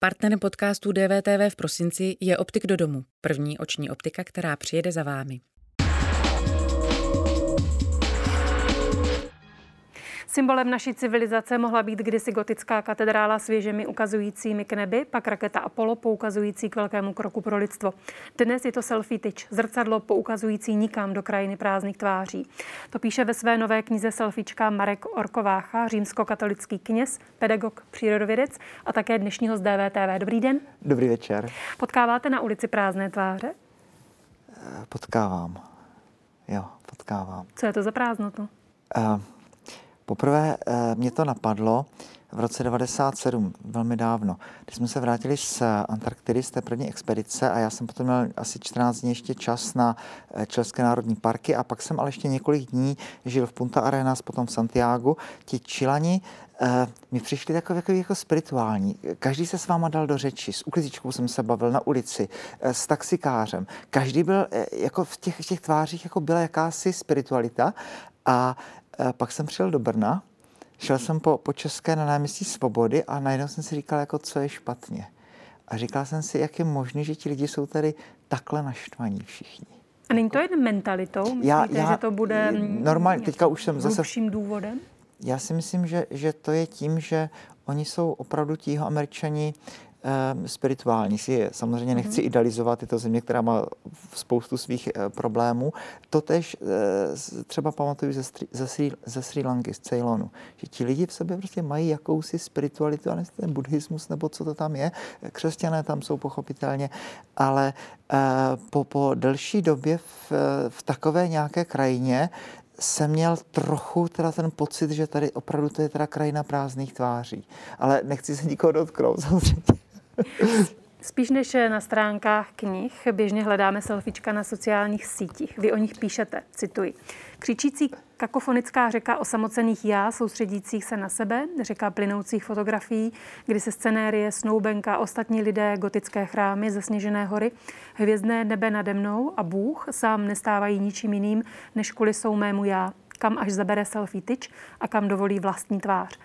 Partnerem podcastu DVTV v prosinci je Optik do domu, první oční optika, která přijede za vámi. Symbolem naší civilizace mohla být kdysi gotická katedrála s věžemi ukazujícími k nebi, pak raketa Apollo poukazující k velkému kroku pro lidstvo. Dnes je to selfie tyč, zrcadlo poukazující nikam do krajiny prázdných tváří. To píše ve své nové knize selfiečka Marek Orkovácha, římskokatolický kněz, pedagog, přírodovědec a také dnešního z DVTV. Dobrý den. Dobrý večer. Potkáváte na ulici prázdné tváře? Potkávám. Jo, potkávám. Co je to za prázdnotu? Uh, Poprvé eh, mě to napadlo v roce 97, velmi dávno, když jsme se vrátili z Antarktidy, z té první expedice a já jsem potom měl asi 14 dní ještě čas na eh, České národní parky a pak jsem ale ještě několik dní žil v Punta Arenas, potom v Santiago. Ti čilani Uh, mi přišli takový, takový jako spirituální. Každý se s váma dal do řeči. S uklízičkou jsem se bavil na ulici, s taxikářem. Každý byl, jako v těch, v těch tvářích jako byla jakási spiritualita a pak jsem přijel do Brna, šel jsem po, po České na náměstí Svobody a najednou jsem si říkal, jako co je špatně. A říkal jsem si, jak je možné, že ti lidi jsou tady takhle naštvaní všichni. A není to jen mentalitou? Myslíte, já, já, že to bude normálně, teďka už jsem zase... důvodem? Já si myslím, že, že to je tím, že oni jsou opravdu tího američani spirituální. Si je, samozřejmě nechci mm-hmm. idealizovat, je to země, která má spoustu svých e, problémů. Totež e, třeba pamatuju ze, ze, Sri, ze Sri Lanky, z Ceylonu, že ti lidi v sobě prostě mají jakousi spiritualitu, ale ten buddhismus nebo co to tam je. Křesťané tam jsou pochopitelně, ale e, po, po delší době v, v takové nějaké krajině jsem měl trochu teda ten pocit, že tady opravdu to je teda krajina prázdných tváří. Ale nechci se nikoho dotknout samozřejmě. Spíš než na stránkách knih, běžně hledáme selfiečka na sociálních sítích. Vy o nich píšete, cituji. Křičící kakofonická řeka osamocených já, soustředících se na sebe, řeka plynoucích fotografií, kdy se scenérie, snoubenka, ostatní lidé, gotické chrámy, zasněžené hory, hvězdné nebe nade mnou a Bůh sám nestávají ničím jiným než kulisou mému já, kam až zabere selfie tyč a kam dovolí vlastní tvář.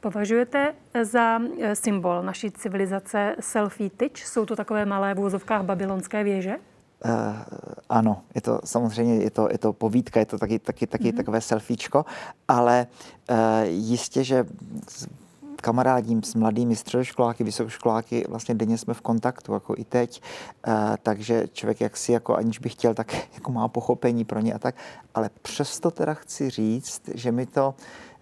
Považujete za eh, symbol naší civilizace selfie tyč? Jsou to takové malé v úzovkách babylonské věže? Uh, ano, je to samozřejmě je to, je to povídka, je to taky, taky, taky mm-hmm. takové selfiečko, ale uh, jistě, že kamarádím s mladými středoškoláky, vysokoškoláky, vlastně denně jsme v kontaktu, jako i teď, uh, takže člověk jak si, jako aniž by chtěl, tak jako má pochopení pro ně a tak, ale přesto teda chci říct, že mi to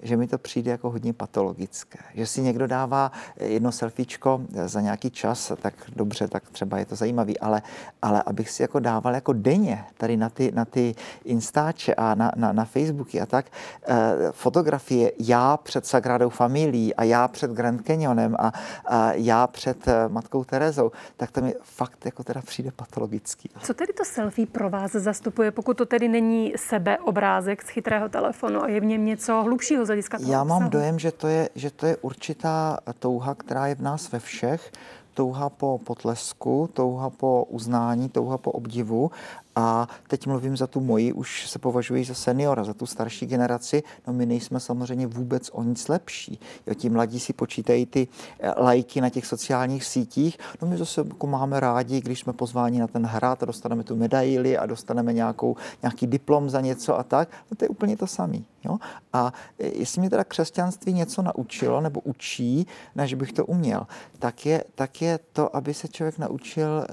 že mi to přijde jako hodně patologické. Že si někdo dává jedno selfiečko za nějaký čas, tak dobře, tak třeba je to zajímavý, ale, ale abych si jako dával jako denně tady na ty, na ty Instače a na, na, na Facebooky a tak eh, fotografie já před Sagradou Familií a já před Grand Canyonem a, a já před eh, Matkou Terezou, tak to mi fakt jako teda přijde patologický. Co tedy to selfie pro vás zastupuje, pokud to tedy není sebeobrázek z chytrého telefonu a je v něm něco hlubšího, hlediska toho Já mám obsahu. dojem, že to, je, že to je určitá touha, která je v nás ve všech, touha po potlesku, touha po uznání, touha po obdivu a teď mluvím za tu moji, už se považuji za seniora, za tu starší generaci. No my nejsme samozřejmě vůbec o nic lepší. Jo, ti mladí si počítají ty eh, lajky na těch sociálních sítích. No my zase jako máme rádi, když jsme pozváni na ten hrad a dostaneme tu medaili a dostaneme nějakou, nějaký diplom za něco a tak. No to je úplně to samé. Jo? A eh, jestli mě teda křesťanství něco naučilo nebo učí, než bych to uměl, tak je, tak je to, aby se člověk naučil e,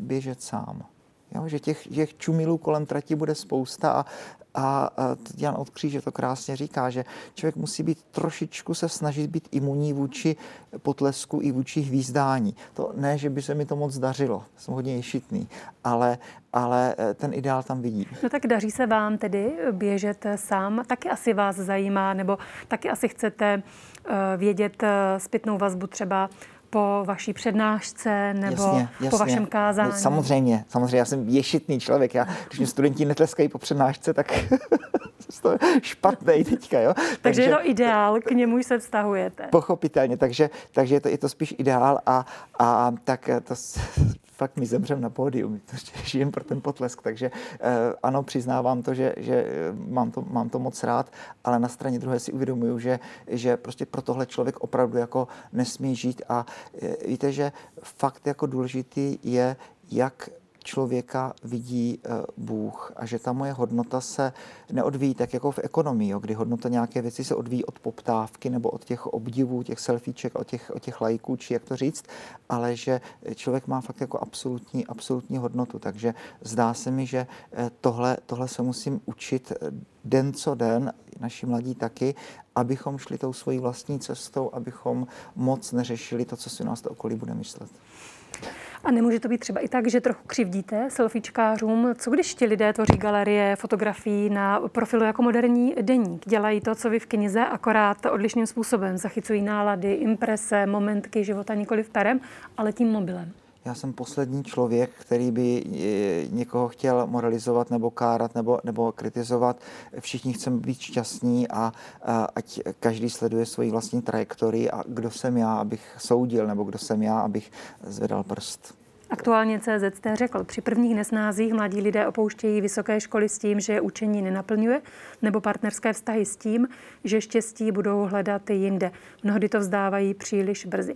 běžet sám. Jo, že těch, těch čumilů kolem trati bude spousta a, a, a Jan od Kříže to krásně říká, že člověk musí být trošičku se snažit být imunní vůči potlesku i vůči hvízdání. To ne, že by se mi to moc dařilo, jsem hodně ješitný, ale, ale eh, ten ideál tam vidím. No tak daří se vám tedy běžet sám, taky asi vás zajímá, nebo taky asi chcete uh, vědět uh, zpětnou vazbu třeba po vaší přednášce nebo jasně, jasně. po vašem kázání? Samozřejmě, samozřejmě. Já jsem ješitný člověk. Já, když mě studenti netleskají po přednášce, tak to je špatný teďka. Jo? Takže, takže je to ideál, k němu se vztahujete. Pochopitelně, takže, takže je, to, je to spíš ideál a, a tak to fakt mi zemřem na pódium, žijem pro ten potlesk, takže eh, ano, přiznávám to, že, že eh, mám, to, mám to moc rád, ale na straně druhé si uvědomuju, že, že prostě pro tohle člověk opravdu jako nesmí žít a víte, že fakt jako důležitý je, jak člověka vidí eh, Bůh a že ta moje hodnota se neodvíjí tak jako v ekonomii, jo, kdy hodnota nějaké věci se odvíjí od poptávky nebo od těch obdivů, těch selfieček, od těch, od těch lajků, či jak to říct, ale že člověk má fakt jako absolutní, absolutní hodnotu. Takže zdá se mi, že eh, tohle, tohle se musím učit eh, den co den, naši mladí taky, abychom šli tou svojí vlastní cestou, abychom moc neřešili to, co si nás to okolí bude myslet. A nemůže to být třeba i tak, že trochu křivdíte selfiečkářům? Co když ti lidé tvoří galerie fotografií na profilu jako moderní deník? Dělají to, co vy v knize, akorát odlišným způsobem. Zachycují nálady, imprese, momentky života nikoli v perem, ale tím mobilem já jsem poslední člověk, který by eh, někoho chtěl moralizovat nebo kárat nebo, nebo kritizovat. Všichni chceme být šťastní a, a ať každý sleduje svoji vlastní trajektorii a kdo jsem já, abych soudil, nebo kdo jsem já, abych zvedal prst. Aktuálně CZ jste řekl, při prvních nesnázích mladí lidé opouštějí vysoké školy s tím, že učení nenaplňuje, nebo partnerské vztahy s tím, že štěstí budou hledat jinde. Mnohdy to vzdávají příliš brzy.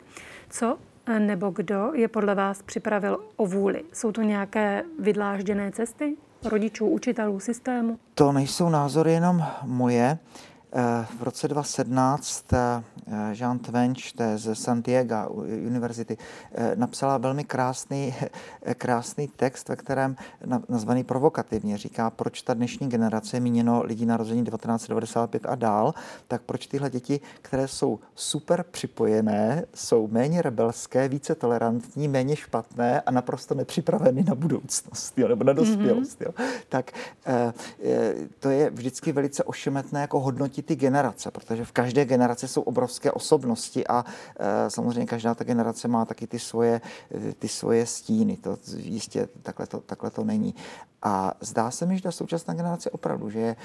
Co nebo kdo je podle vás připravil o vůli? Jsou to nějaké vydlážděné cesty rodičů, učitelů, systému? To nejsou názory jenom moje. Eh, v roce 2017 eh, Jean Tvench ze San Diego univerzity eh, napsala velmi krásný, krásný text, ve kterém nazvaný provokativně říká, proč ta dnešní generace míněno lidí narození 1995 a dál, tak proč tyhle děti, které jsou super připojené, jsou méně rebelské, více tolerantní, méně špatné a naprosto nepřipraveny na budoucnost jo, nebo na dospělost. Mm-hmm. Jo. Tak to je vždycky velice ošemetné jako hodnotí hodnotí ty generace, protože v každé generaci jsou obrovské osobnosti a e, samozřejmě každá ta generace má taky ty svoje, ty svoje stíny. To jistě takhle to, takhle to není. A zdá se mi, že ta současná generace opravdu, že je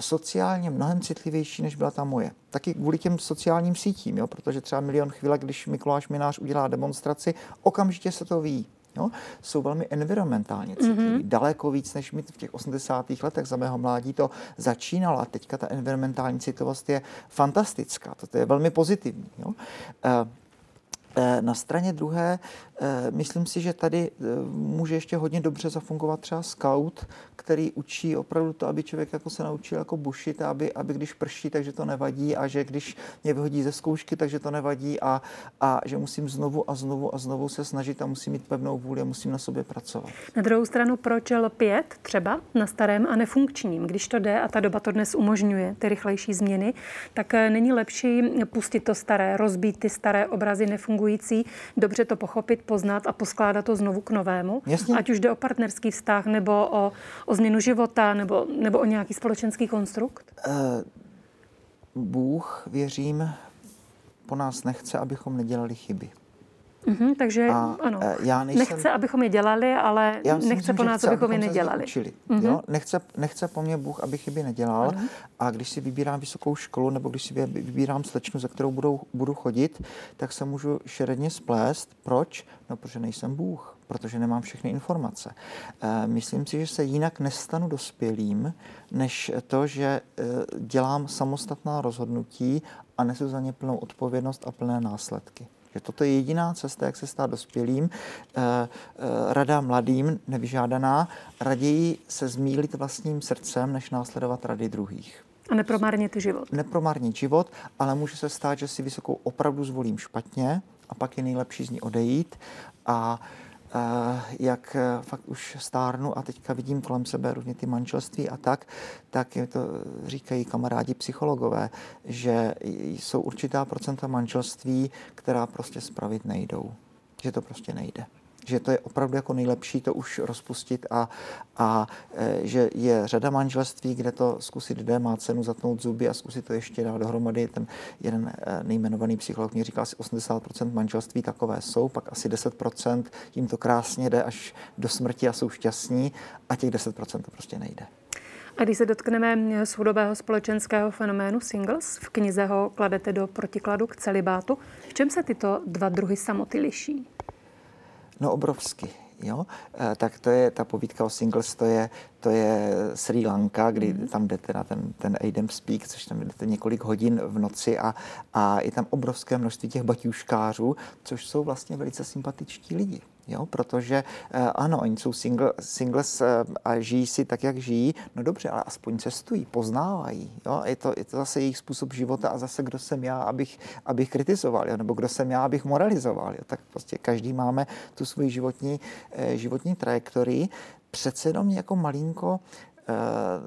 sociálně mnohem citlivější, než byla ta moje. Taky kvůli těm sociálním sítím, jo? protože třeba milion chvíle, když Mikuláš Minář udělá demonstraci, okamžitě se to ví. Jo, jsou velmi environmentálně citliví. Mm-hmm. Daleko víc, než my v těch 80. letech za mého mládí to začínalo. A teďka ta environmentální citovost je fantastická. To je velmi pozitivní. Jo. E, na straně druhé Eh, myslím si, že tady eh, může ještě hodně dobře zafungovat třeba scout, který učí opravdu to, aby člověk jako se naučil jako bušit, aby, aby když prší, takže to nevadí a že když mě vyhodí ze zkoušky, takže to nevadí a, a že musím znovu a znovu a znovu se snažit a musím mít pevnou vůli a musím na sobě pracovat. Na druhou stranu, proč lpět třeba na starém a nefunkčním? Když to jde a ta doba to dnes umožňuje, ty rychlejší změny, tak eh, není lepší pustit to staré, rozbít ty staré obrazy nefungující, dobře to pochopit, poznat a poskládat to znovu k novému. Jasně. Ať už jde o partnerský vztah, nebo o, o změnu života, nebo, nebo o nějaký společenský konstrukt? Uh, Bůh, věřím, po nás nechce, abychom nedělali chyby. Mm-hmm, takže a, ano, eh, já nejsem, nechce, abychom je dělali, ale já nechce myslím, po nás, chce, abychom je nedělali. Učili, mm-hmm. jo? Nechce, nechce po mně Bůh, aby chyby nedělal. Ano. A když si vybírám vysokou školu, nebo když si vybírám slečnu, za kterou budu, budu chodit, tak se můžu šeredně splést. Proč? No, protože nejsem Bůh, protože nemám všechny informace. E, myslím si, že se jinak nestanu dospělým, než to, že e, dělám samostatná rozhodnutí a nesu za ně plnou odpovědnost a plné následky. Že toto je jediná cesta, jak se stát dospělým. Eh, eh, rada mladým, nevyžádaná, raději se zmílit vlastním srdcem, než následovat rady druhých. A nepromarnit život. Nepromarnit život, ale může se stát, že si vysokou opravdu zvolím špatně a pak je nejlepší z ní odejít a jak eh, fakt už stárnu a teďka vidím kolem sebe různě ty manželství a tak, tak je to říkají kamarádi psychologové, že jsou určitá procenta manželství, která prostě spravit nejdou. Že to prostě nejde že to je opravdu jako nejlepší to už rozpustit a, a e, že je řada manželství, kde to zkusit jde, má cenu zatnout zuby a zkusit to ještě dát dohromady. Ten jeden e, nejmenovaný psycholog mě říká, asi 80% manželství takové jsou, pak asi 10% jim to krásně jde až do smrti a jsou šťastní a těch 10% to prostě nejde. A když se dotkneme soudobého společenského fenoménu singles, v knize ho kladete do protikladu k celibátu. V čem se tyto dva druhy samoty liší? No obrovsky. jo, eh, tak to je ta povídka o singles, to je, to je Sri Lanka, kdy mm. tam jdete na ten, ten Aiden Speak, což tam jdete několik hodin v noci a, a je tam obrovské množství těch baťuškářů, což jsou vlastně velice sympatičtí lidi jo? protože uh, ano, oni jsou single, singles uh, a žijí si tak, jak žijí, no dobře, ale aspoň cestují, poznávají. Jo? Je, to, je to zase jejich způsob života a zase kdo jsem já, abych, abych kritizoval, jo? nebo kdo jsem já, abych moralizoval. Jo? Tak prostě každý máme tu svoji životní, uh, životní trajektorii. Přece jenom jako malinko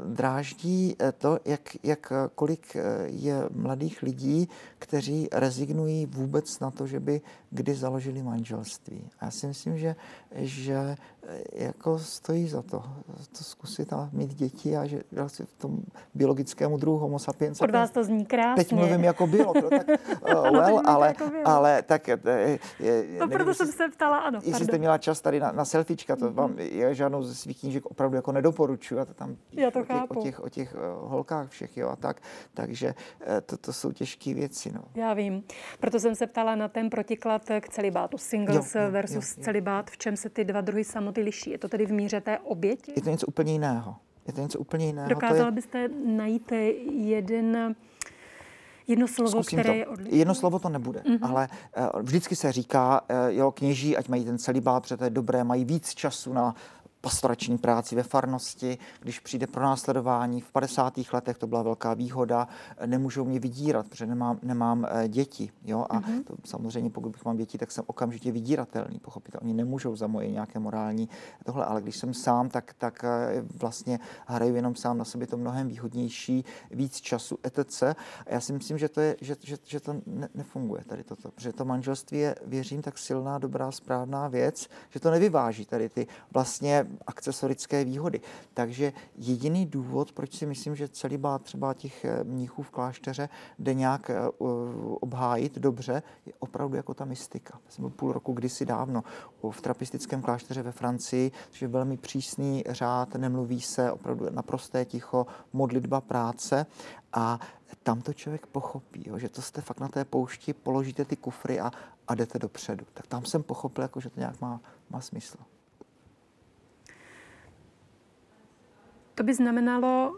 dráždí to, jak, jak kolik je mladých lidí, kteří rezignují vůbec na to, že by kdy založili manželství. A já si myslím, že, že eh, jako stojí za to, to zkusit a mít děti a že vlastně v tom biologickému druhu homo sapiens. Od vás to zní krásně. Teď mluvím jako bylo, tak uh, well, ale, jako ale tak... Je, eh, je, no nevím, proto jsem se ptala, ano. Jestli pardon. jste měla čas tady na, na selfiečka, to vám já žádnou ze svých knížek opravdu jako nedoporučuju. A to tam já to o, těch, o těch, o těch uh, holkách všech, jo, a tak. Takže uh, to, to jsou těžké věci, no. Já vím. Proto jsem se ptala na ten protiklad k celibátu. Singles jo, jo, versus jo, jo. celibát. V čem se ty dva druhy samoty liší? Je to tedy v míře té oběti? Je to něco úplně jiného. Je to něco úplně jiného. Dokázala je... byste najít jeden Jedno slovo, Zkusím které to. je odlišné. Jedno slovo to nebude, mm-hmm. ale uh, vždycky se říká, uh, jo, kněží, ať mají ten celibát, protože to je dobré, mají víc času na pastorační práci ve farnosti, když přijde pro následování. V 50. letech to byla velká výhoda, nemůžou mě vydírat, protože nemám, nemám eh, děti. Jo? A mm-hmm. to, samozřejmě, pokud bych mám děti, tak jsem okamžitě vydíratelný, pochopit. Oni nemůžou za moje nějaké morální tohle, ale když jsem sám, tak, tak eh, vlastně hraju jenom sám na sobě to mnohem výhodnější, víc času, etc. A já si myslím, že to, je, že, že, že to ne, nefunguje tady toto, protože to manželství je, věřím, tak silná, dobrá, správná věc, že to nevyváží tady ty vlastně akcesorické výhody. Takže jediný důvod, proč si myslím, že celý bát třeba těch eh, mníchů v klášteře jde nějak eh, obhájit dobře, je opravdu jako ta mystika. Já jsem byl půl roku kdysi dávno v trapistickém klášteře ve Francii, což je velmi přísný řád, nemluví se, opravdu naprosté ticho, modlitba práce a tam to člověk pochopí, jo, že to jste fakt na té poušti, položíte ty kufry a, a jdete dopředu. Tak tam jsem pochopil, jako, že to nějak má, má smysl. To by znamenalo,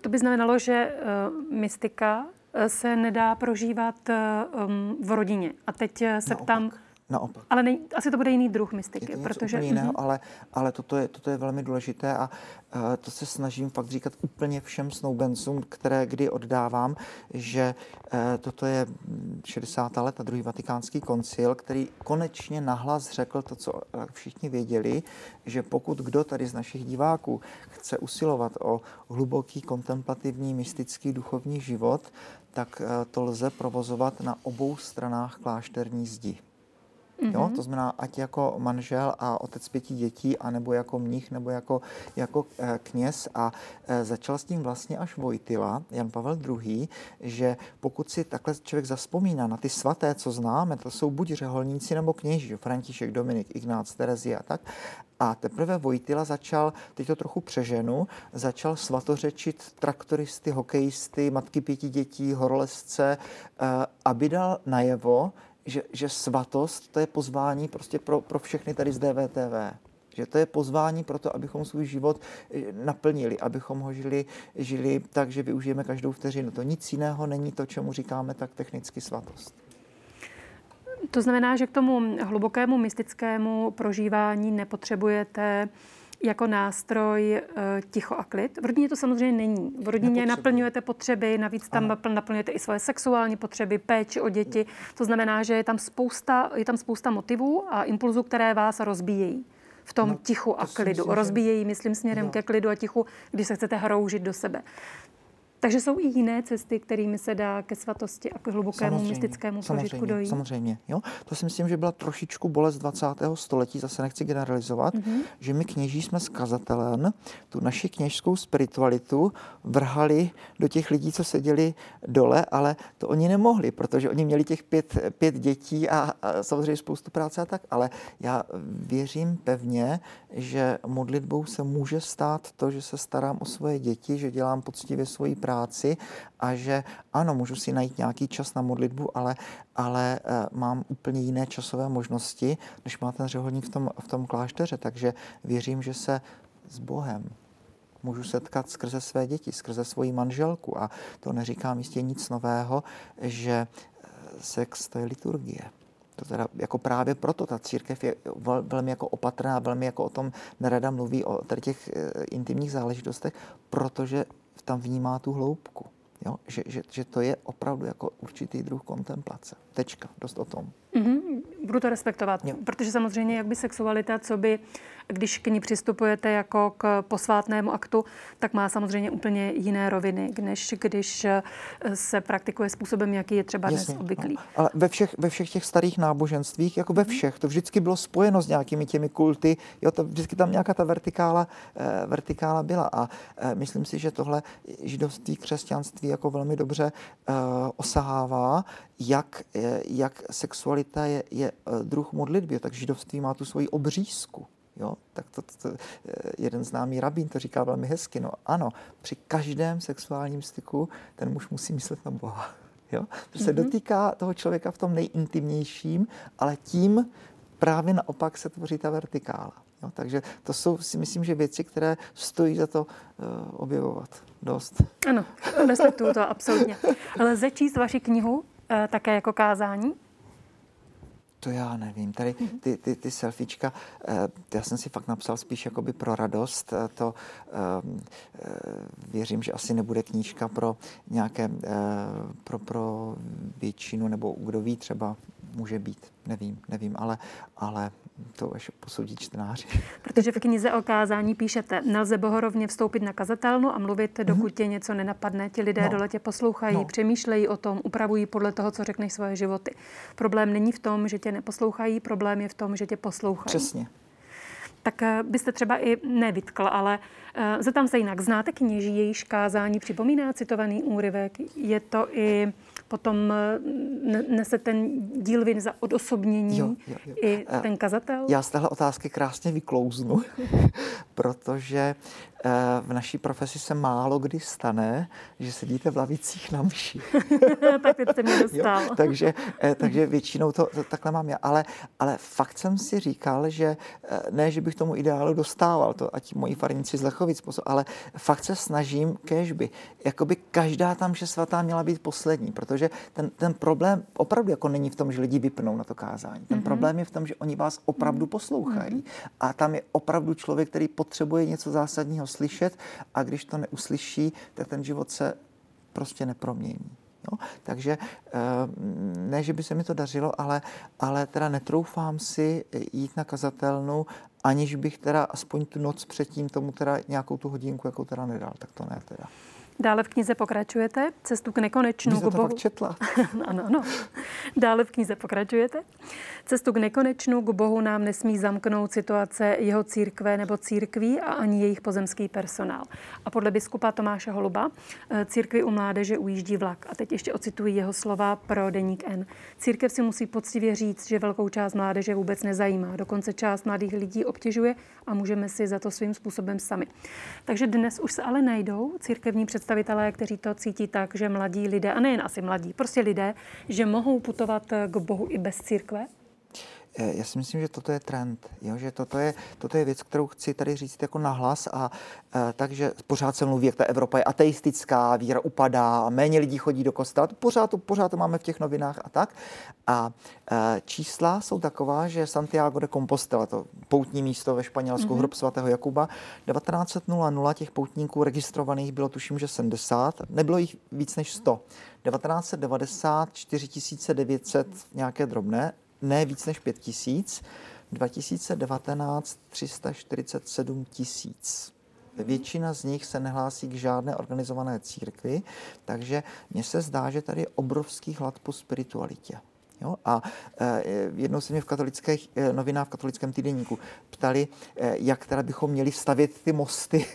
to by znamenalo že uh, mystika eh, se nedá prožívat um, v rodině. A teď se Naopak. ptám, Naopak. Ale nej, asi to bude jiný druh mystiky. Je to protože, jiného, uh-huh. ale, ale toto, je, toto je velmi důležité a uh, to se snažím fakt říkat úplně všem snoubencům, které kdy oddávám, že uh, toto je 60. let a druhý vatikánský koncil, který konečně nahlas řekl to, co všichni věděli, že pokud kdo tady z našich diváků chce usilovat o hluboký kontemplativní, mystický, duchovní život, tak uh, to lze provozovat na obou stranách klášterní zdi. Mm-hmm. Jo? Mhm. To znamená, ať jako manžel a otec pěti dětí, anebo jako mnich, nebo jako, jako e, kněz. A e, začal s tím vlastně až Vojtila, Jan Pavel II., že pokud si takhle člověk zaspomíná na ty svaté, co známe, to jsou buď řeholníci nebo kněží, František, Dominik, Ignác, Terezie a tak. A teprve Vojtila začal, teď to trochu přeženu, začal svatořečit traktoristy, hokejisty, matky pěti dětí, horolezce, e, aby dal najevo, že, že svatost to je pozvání prostě pro, pro všechny tady z DVTV. Že to je pozvání pro to, abychom svůj život eh, naplnili, abychom ho žili, žili tak, že využijeme každou vteřinu. To nic jiného není to, čemu říkáme tak technicky svatost. To znamená, že k tomu hlubokému mystickému prožívání nepotřebujete jako nástroj e, ticho a klid. V rodině to samozřejmě není. V rodině naplňujete potřeby, navíc tam ano. naplňujete i svoje sexuální potřeby, péči o děti. To znamená, že je tam spousta, je tam spousta motivů a impulzů, které vás rozbíjejí v tom no, tichu a klidu. Myslím, rozbíjejí, myslím, směrem no. ke klidu a tichu, když se chcete hroužit do sebe. Takže jsou i jiné cesty, kterými se dá ke svatosti a k hlubokému samozřejmě, mystickému prožitku dojít. Samozřejmě, jo. To si myslím, že byla trošičku bolest 20. století, zase nechci generalizovat, mm-hmm. že my kněží jsme z kazatelen tu naši kněžskou spiritualitu vrhali do těch lidí, co seděli dole, ale to oni nemohli, protože oni měli těch pět, pět dětí a, a samozřejmě spoustu práce a tak, ale já věřím pevně, že modlitbou se může stát to, že se starám o svoje děti, že dělám poctivě svoji práci, práci a že ano, můžu si najít nějaký čas na modlitbu, ale, ale eh, mám úplně jiné časové možnosti, než má ten řeholník v tom, v tom klášteře. Takže věřím, že se s Bohem můžu setkat skrze své děti, skrze svoji manželku. A to neříkám jistě nic nového, že eh, sex to je liturgie. To teda jako právě proto ta církev je velmi jako opatrná, velmi jako o tom nerada mluví o těch eh, intimních záležitostech, protože tam vnímá tu hloubku. Jo? Že, že, že to je opravdu jako určitý druh kontemplace. Tečka, dost o tom. Mm-hmm, budu to respektovat, jo. protože samozřejmě jak by sexualita, co by, když k ní přistupujete jako k posvátnému aktu, tak má samozřejmě úplně jiné roviny, než když eh, se praktikuje způsobem, jaký je třeba Jasně, dnes obvyklý. No. Ale ve všech, ve všech těch starých náboženstvích, jako ve mhm. všech, to vždycky bylo spojeno s nějakými těmi kulty, jo, to vždycky tam nějaká ta vertikála, eh, vertikála byla a eh, myslím si, že tohle židovství, křesťanství jako velmi dobře eh, osahává, jak, eh, jak sexualita je, je druh modlitby, tak židovství má tu svoji obřízku. Jo? Tak to, to, to, eh, jeden známý rabín to říká velmi hezky. No ano, při každém sexuálním styku ten muž musí myslet na Boha. Jo? To se mm-hmm. dotýká toho člověka v tom nejintimnějším, ale tím právě naopak se tvoří ta vertikála. Jo? Takže to jsou si myslím, že věci, které stojí za to uh, objevovat dost. Ano, respektuju to absolutně. Ale začíst vaši knihu Eh, také jako kázání? To já nevím. Tady mhm. ty, ty, ty selfiečka, eh, já jsem si fakt napsal spíš jakoby pro radost. Eh, to věřím, že asi nebude knížka pro nějaké, pro, pro většinu, nebo kdo ví, třeba může být, nevím, nevím, ale, ale to až posoudí čtenáři. Protože v knize o kázání píšete, nelze bohorovně vstoupit na kazatelnu a mluvit, mhm. dokud tě něco nenapadne. Ti lidé no. dole tě poslouchají, no. přemýšlejí o tom, upravují podle toho, co řekneš svoje životy. Problém není v tom, že tě neposlouchají, problém je v tom, že tě poslouchají. Přesně. Tak eh, byste třeba i nevytkl, ale uh, zeptám se jinak. Znáte kněží, jejíž kázání připomíná citovaný úryvek? Je to i potom eh, nese ten díl vin za odosobnění jo, jo, jo. i ten kazatel? Já z téhle otázky krásně vyklouznu, protože eh, v naší profesi se málo kdy stane, že sedíte v lavicích na mši. tak teď se mě dostal. Jo, takže, eh, takže většinou to, to takhle mám já. Ale, ale fakt jsem si říkal, že ne, že bych tomu ideálu dostával, to ať moji farníci z Lechovic, ale fakt se snažím kežby. Jakoby každá tam, že svatá měla být poslední, protože protože ten, ten problém opravdu jako není v tom, že lidi vypnou na to kázání. Ten mm-hmm. problém je v tom, že oni vás opravdu poslouchají. Mm-hmm. A tam je opravdu člověk, který potřebuje něco zásadního slyšet a když to neuslyší, tak ten život se prostě nepromění. Jo? Takže eh, ne, že by se mi to dařilo, ale, ale teda netroufám si jít na kazatelnu, aniž bych teda aspoň tu noc předtím tomu teda nějakou tu hodinku, jakou teda nedal. Tak to ne teda. Dále v knize pokračujete, cestu k nekonečnu. To Bohu... četla. ano, ano. Dále v knize pokračujete. Cestu k nekonečnu k Bohu nám nesmí zamknout situace jeho církve nebo církví a ani jejich pozemský personál. A podle biskupa Tomáše Holuba eh, církvi u mládeže ujíždí vlak. A teď ještě ocituji jeho slova pro deník N. Církev si musí poctivě říct, že velkou část mládeže vůbec nezajímá. Dokonce část mladých lidí obtěžuje a můžeme si za to svým způsobem sami. Takže dnes už se ale najdou církevní představitelé, kteří to cítí tak, že mladí lidé, a nejen asi mladí, prostě lidé, že mohou putovat k Bohu i bez církve? Eh, já si myslím, že toto je trend, jo? že toto je, toto je věc, kterou chci tady říct jako nahlas a e, takže pořád se mluví, jak ta Evropa je ateistická, víra upadá, a méně lidí chodí do kostela, to pořád, to, pořád to máme v těch novinách a tak. A e, čísla jsou taková, že Santiago de Compostela, to poutní místo ve Španělsku, mm-hmm. hrob svatého Jakuba, 1900 těch poutníků registrovaných bylo tuším, že 70, nebylo jich víc než 100. 1990 4900 nějaké drobné, ne víc než 5 tisíc, 2019 347 tisíc. Většina z nich se nehlásí k žádné organizované církvi, takže mně se zdá, že tady je obrovský hlad po spiritualitě. Jo? A e, jednou se mě v katolických e, novinách v katolickém týdenníku ptali, e, jak teda bychom měli stavět ty mosty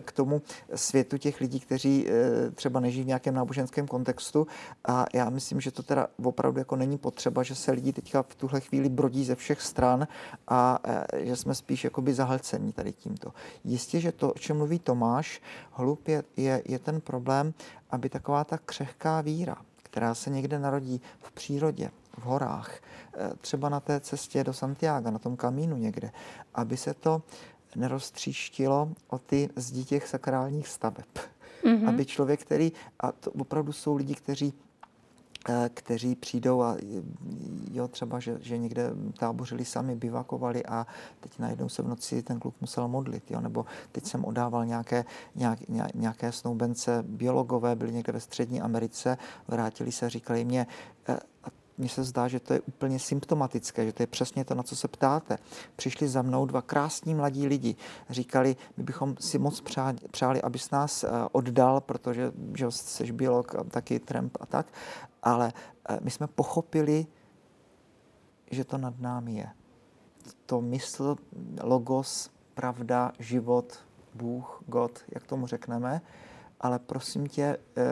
k tomu světu těch lidí, kteří třeba nežijí v nějakém náboženském kontextu. A já myslím, že to teda opravdu jako není potřeba, že se lidi teďka v tuhle chvíli brodí ze všech stran a že jsme spíš jakoby zahlcení tady tímto. Jistě, že to, o čem mluví Tomáš, hlup je, je, je ten problém, aby taková ta křehká víra, která se někde narodí v přírodě, v horách, eh, třeba na té cestě do Santiago, na tom kamínu někde, aby se to neroztříštilo o ty zdi těch sakrálních staveb. Mm-hmm. Aby člověk, který, a to opravdu jsou lidi, kteří kteří přijdou a jo, třeba, že, že někde tábořili sami, bivakovali a teď najednou se v noci ten kluk musel modlit, jo, nebo teď jsem odával nějaké, nějak, nějaké snoubence, biologové byli někde ve střední Americe, vrátili se, říkali mě, eh, mně se zdá, že to je úplně symptomatické, že to je přesně to, na co se ptáte. Přišli za mnou dva krásní mladí lidi. Říkali, my bychom si moc přáli, přáli abys nás eh, oddal, protože že jsi biolog, taky Trump a tak, ale eh, my jsme pochopili, že to nad námi je. To mysl, logos, pravda, život, Bůh, God, jak tomu řekneme, ale prosím tě, eh,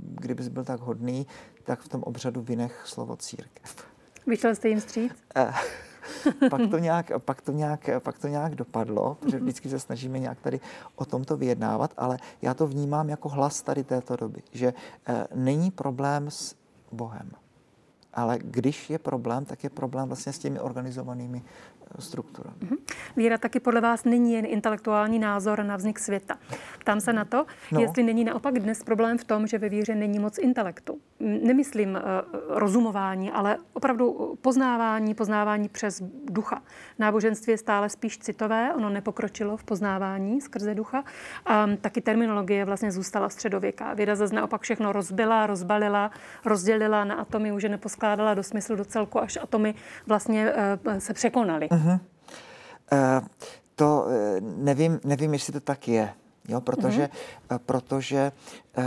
kdybys byl tak hodný, tak v tom obřadu vynech slovo církev. Vyšel jste jim stříc? Pak, to nějak, pak, to nějak, pak to nějak dopadlo, protože vždycky se snažíme nějak tady o tomto vyjednávat, ale já to vnímám jako hlas tady této doby, že eh, není problém s Bohem. Ale když je problém, tak je problém vlastně s těmi organizovanými strukturami. Mhm. Víra taky podle vás není jen intelektuální názor na vznik světa. Ptám se na to, no. jestli není naopak dnes problém v tom, že ve víře není moc intelektu. Nemyslím uh, rozumování, ale opravdu poznávání, poznávání přes ducha. Náboženství je stále spíš citové, ono nepokročilo v poznávání skrze ducha. A taky terminologie vlastně zůstala středověká. Věda zase naopak všechno rozbila, rozbalila, rozdělila na atomy, už je neposkládala do smyslu, do celku, až atomy vlastně uh, se překonaly. Uh-huh. Uh, to nevím, nevím, jestli to tak je. Jo, protože, uh-huh. protože uh,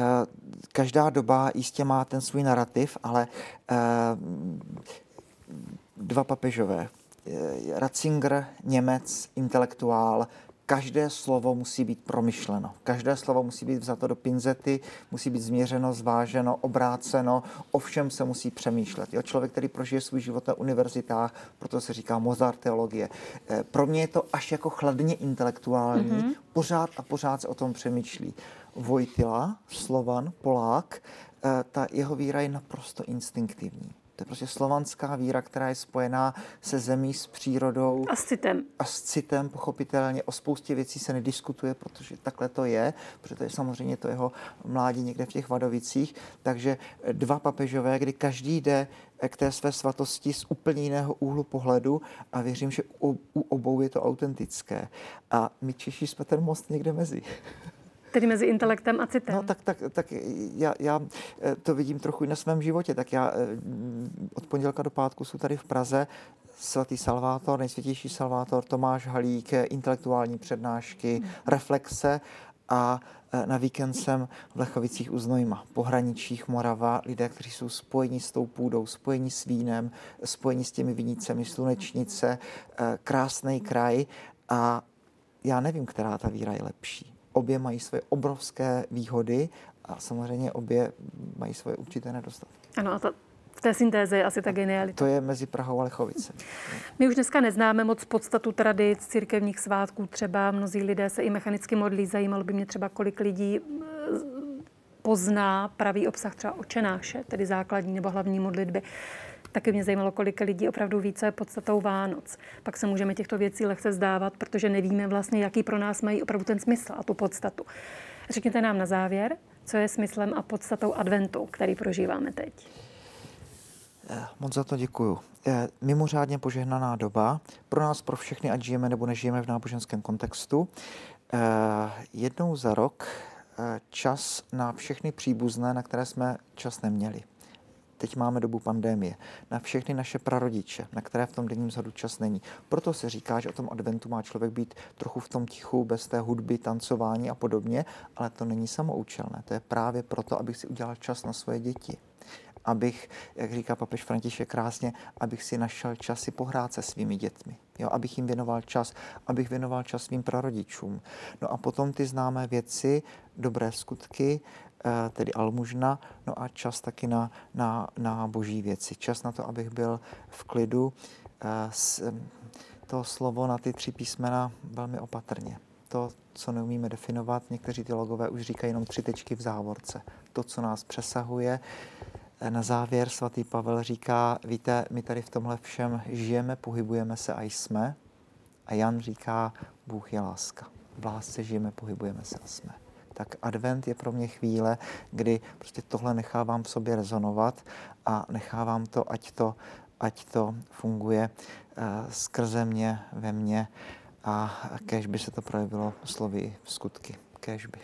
každá doba jistě má ten svůj narrativ, ale uh, dva papežové, Ratzinger, Němec, intelektuál, každé slovo musí být promyšleno. Každé slovo musí být vzato do pinzety, musí být změřeno, zváženo, obráceno, ovšem se musí přemýšlet. Jo, člověk, který prožije svůj život na univerzitách, proto se říká Mozart teologie. Eh, pro mě je to až jako chladně intelektuální, mm-hmm. pořád a pořád se o tom přemýšlí. Vojtila, Slovan, Polák, eh, ta jeho víra je naprosto instinktivní. To je prostě slovanská víra, která je spojená se zemí, s přírodou. A s citem. A s citem, pochopitelně. O spoustě věcí se nediskutuje, protože takhle to je, protože to je samozřejmě to jeho mládí někde v těch Vadovicích. Takže dva papežové, kdy každý jde k té své svatosti z úplně jiného úhlu pohledu a věřím, že u, u obou je to autentické. A my Češi jsme ten most někde mezi. Tedy mezi intelektem a citem. No tak, tak, tak já, já eh, to vidím trochu i na svém životě. Tak já eh, od pondělka do pátku jsou tady v Praze svatý Salvátor, nejsvětější Salvátor, Tomáš Halík, intelektuální přednášky, hmm. reflexe a eh, na víkend jsem v Lechovicích u Znojma, pohraničích Morava, lidé, kteří jsou spojeni s tou půdou, spojeni s vínem, spojeni s těmi vinicemi, slunečnice, krásný kraj a já nevím, která ta víra je lepší obě mají své obrovské výhody a samozřejmě obě mají svoje určité nedostatky. Ano, a to, v té syntéze je asi ta genialita. To je mezi Prahou a Lechovice. My už dneska neznáme moc podstatu tradic, církevních svátků třeba. Mnozí lidé se i mechanicky modlí. Zajímalo by mě třeba, kolik lidí eh, pozná pravý obsah třeba očenáše, tedy základní nebo hlavní modlitby. Taky mě zajímalo, kolik lidí opravdu více podstatou Vánoc. Pak se můžeme těchto věcí lehce zdávat, protože nevíme vlastně, jaký pro nás mají opravdu ten smysl a tu podstatu. Řekněte nám na závěr, co je smyslem a podstatou adventu, který prožíváme teď. Eh, moc za to děkuju. Je mimořádně požehnaná doba pro nás, pro všechny, ať žijeme nebo nežijeme v náboženském kontextu. Eh, jednou za rok eh, čas na všechny příbuzné, na které jsme čas neměli teď máme dobu pandémie, na všechny naše prarodiče, na které v tom denním zhodu čas není. Proto se říká, že o tom adventu má člověk být trochu v tom tichu, bez té hudby, tancování a podobně, ale to není samoučelné. To je právě proto, abych si udělal čas na svoje děti abych, jak říká papež František krásně, abych si našel čas si pohrát se svými dětmi, jo, abych jim věnoval čas, abych věnoval čas svým prarodičům. No a potom ty známé věci, dobré skutky, tedy almužna, no a čas taky na, na, na boží věci. Čas na to, abych byl v klidu. Eh, s, to slovo na ty tři písmena velmi opatrně. To, co neumíme definovat, někteří teologové už říkají jenom tři tečky v závorce. To, co nás přesahuje, na závěr svatý Pavel říká, víte, my tady v tomhle všem žijeme, pohybujeme se a jsme. A Jan říká, Bůh je láska. V lásce žijeme, pohybujeme se a jsme. Tak advent je pro mě chvíle, kdy prostě tohle nechávám v sobě rezonovat a nechávám to, ať to, ať to funguje uh, skrze mě, ve mně a kež by se to projevilo slovy skutky. Kež by.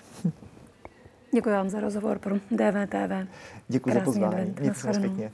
Děkuji vám za rozhovor pro DVTV. Děkuji za pozvání. Mějte se pěkně.